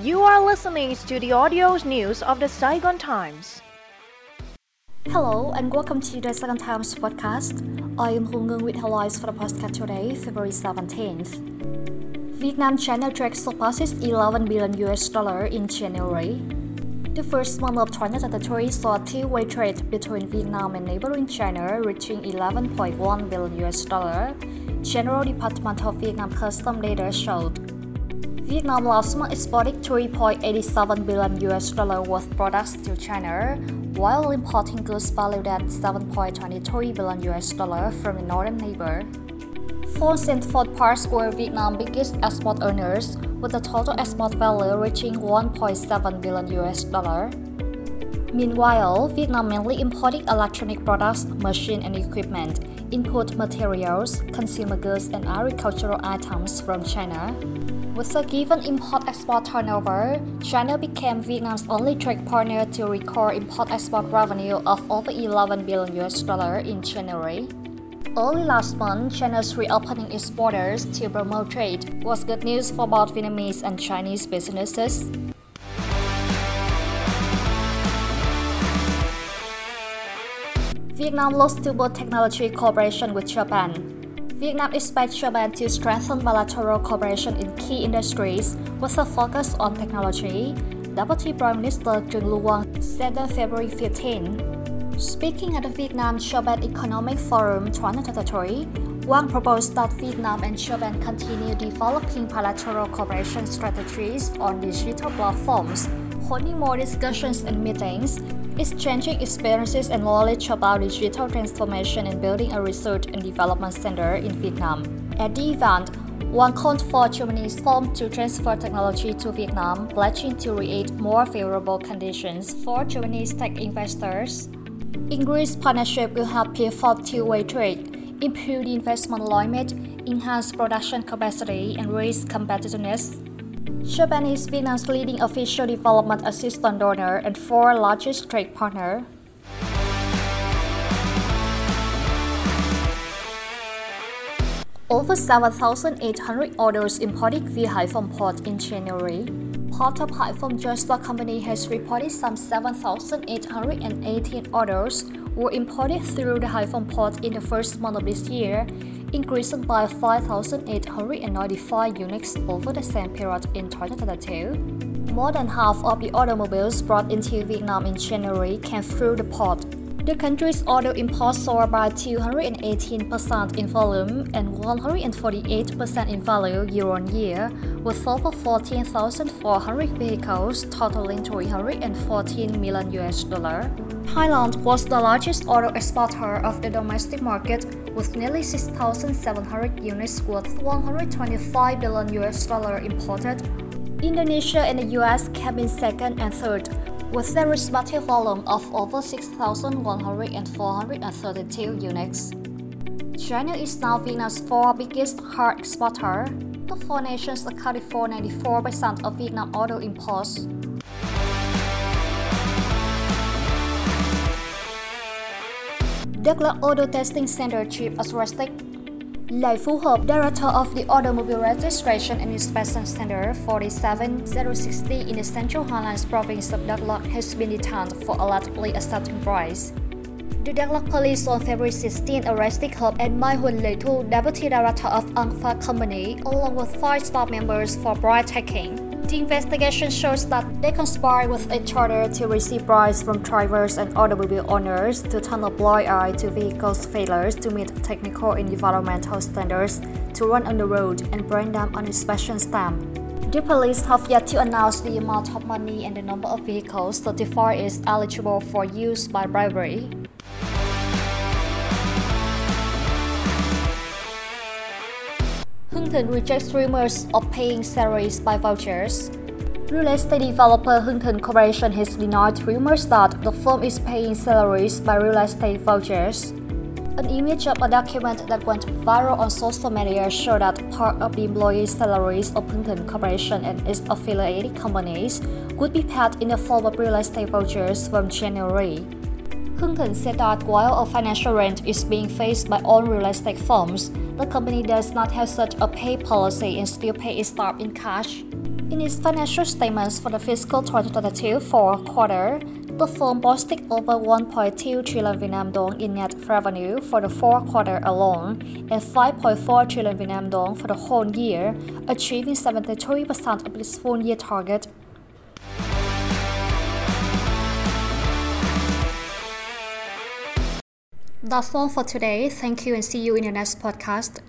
You are listening to the audio news of the Saigon Times. Hello and welcome to the Saigon Times podcast. I am Hong Ngung with headlines for the podcast today, February 17th. Vietnam China trade surpasses 11 billion US dollar in January. The first month of 2023 saw a two-way trade between Vietnam and neighboring China reaching 11.1 billion US dollar. General Department of Vietnam Custom data showed. Vietnam last month exported 3.87 billion US dollar worth products to China, while importing goods valued at 7.23 billion US dollar from a northern neighbor. Phones and Ford parts were Vietnam's biggest export earners, with a total export value reaching 1.7 billion US dollar. Meanwhile, Vietnam mainly imported electronic products, machine and equipment, input materials, consumer goods, and agricultural items from China. With a given import-export turnover, China became Vietnam's only trade partner to record import-export revenue of over 11 billion US dollar in January. Early last month, China's reopening its borders to promote trade was good news for both Vietnamese and Chinese businesses. Vietnam lost to both technology cooperation with Japan. Vietnam expects Japan to strengthen bilateral cooperation in key industries with a focus on technology, Deputy Prime Minister Lưu Quang said on February 15. Speaking at the Vietnam Japan Economic Forum 2023, Quang proposed that Vietnam and Japan continue developing bilateral cooperation strategies on digital platforms, holding more discussions and meetings exchanging experiences and knowledge about digital transformation and building a research and development center in Vietnam. At the event, one called for Germany's firm to transfer technology to Vietnam, pledging to create more favorable conditions for Germany's tech investors. Increased partnership will help for two-way trade, improve the investment climate, enhance production capacity, and raise competitiveness. Japan is Vietnam's leading official development assistance donor and fourth largest trade partner. Over 7,800 orders imported via Haiphong port in January. Port of Haiphong Joint Stock Company has reported some 7,818 orders were imported through the Haiphong port in the first month of this year, increasing by 5,895 units over the same period in 2022. More than half of the automobiles brought into Vietnam in January came through the port. The country's auto imports soared by 218% in volume and 148% in value year on year, with over 14,400 vehicles totaling 314 million US dollar. Thailand was the largest auto exporter of the domestic market with nearly 6,700 units worth 125 billion US dollar imported. Indonesia and the US came in second and third, with their respective volume of over 6,100 and 432 units. China is now Vietnam's fourth biggest car exporter. The four nations accounted for 94% of Vietnam auto imports. Lắk Auto Testing Center Chief Arrested Lai Phu Hợp, Director of the Automobile Registration and Inspection Center 47060 in the Central Highlands Province of Đắk Lắk has been detained for allegedly accepting bribes. The Đắk Lắk police on February 16 arrested Hợp and Mai Hun Thu, Deputy Director of Angfa Company, along with five staff members for bribe taking. The investigation shows that they conspired with each other to receive bribes from drivers and automobile owners to turn a blind eye to vehicles' failures to meet technical and environmental standards to run on the road and bring them an inspection stamp. The police have yet to announce the amount of money and the number of vehicles certified is eligible for use by bribery. Hưng rejects rumors of paying salaries by vouchers. Real estate developer Hưng Corporation has denied rumors that the firm is paying salaries by real estate vouchers. An image of a document that went viral on social media showed that part of the employees' salaries of Hưng Corporation and its affiliated companies would be paid in the form of real estate vouchers from January. Thịnh said that while a financial rent is being faced by all real estate firms, the company does not have such a pay policy and still pay its staff in cash. In its financial statements for the fiscal 2022 fourth quarter, the firm posted over 1.2 trillion Vietnam dong in net revenue for the fourth quarter alone and 5.4 trillion Vietnam dong for the whole year, achieving 73% of its full year target. That's all for today. Thank you and see you in the next podcast.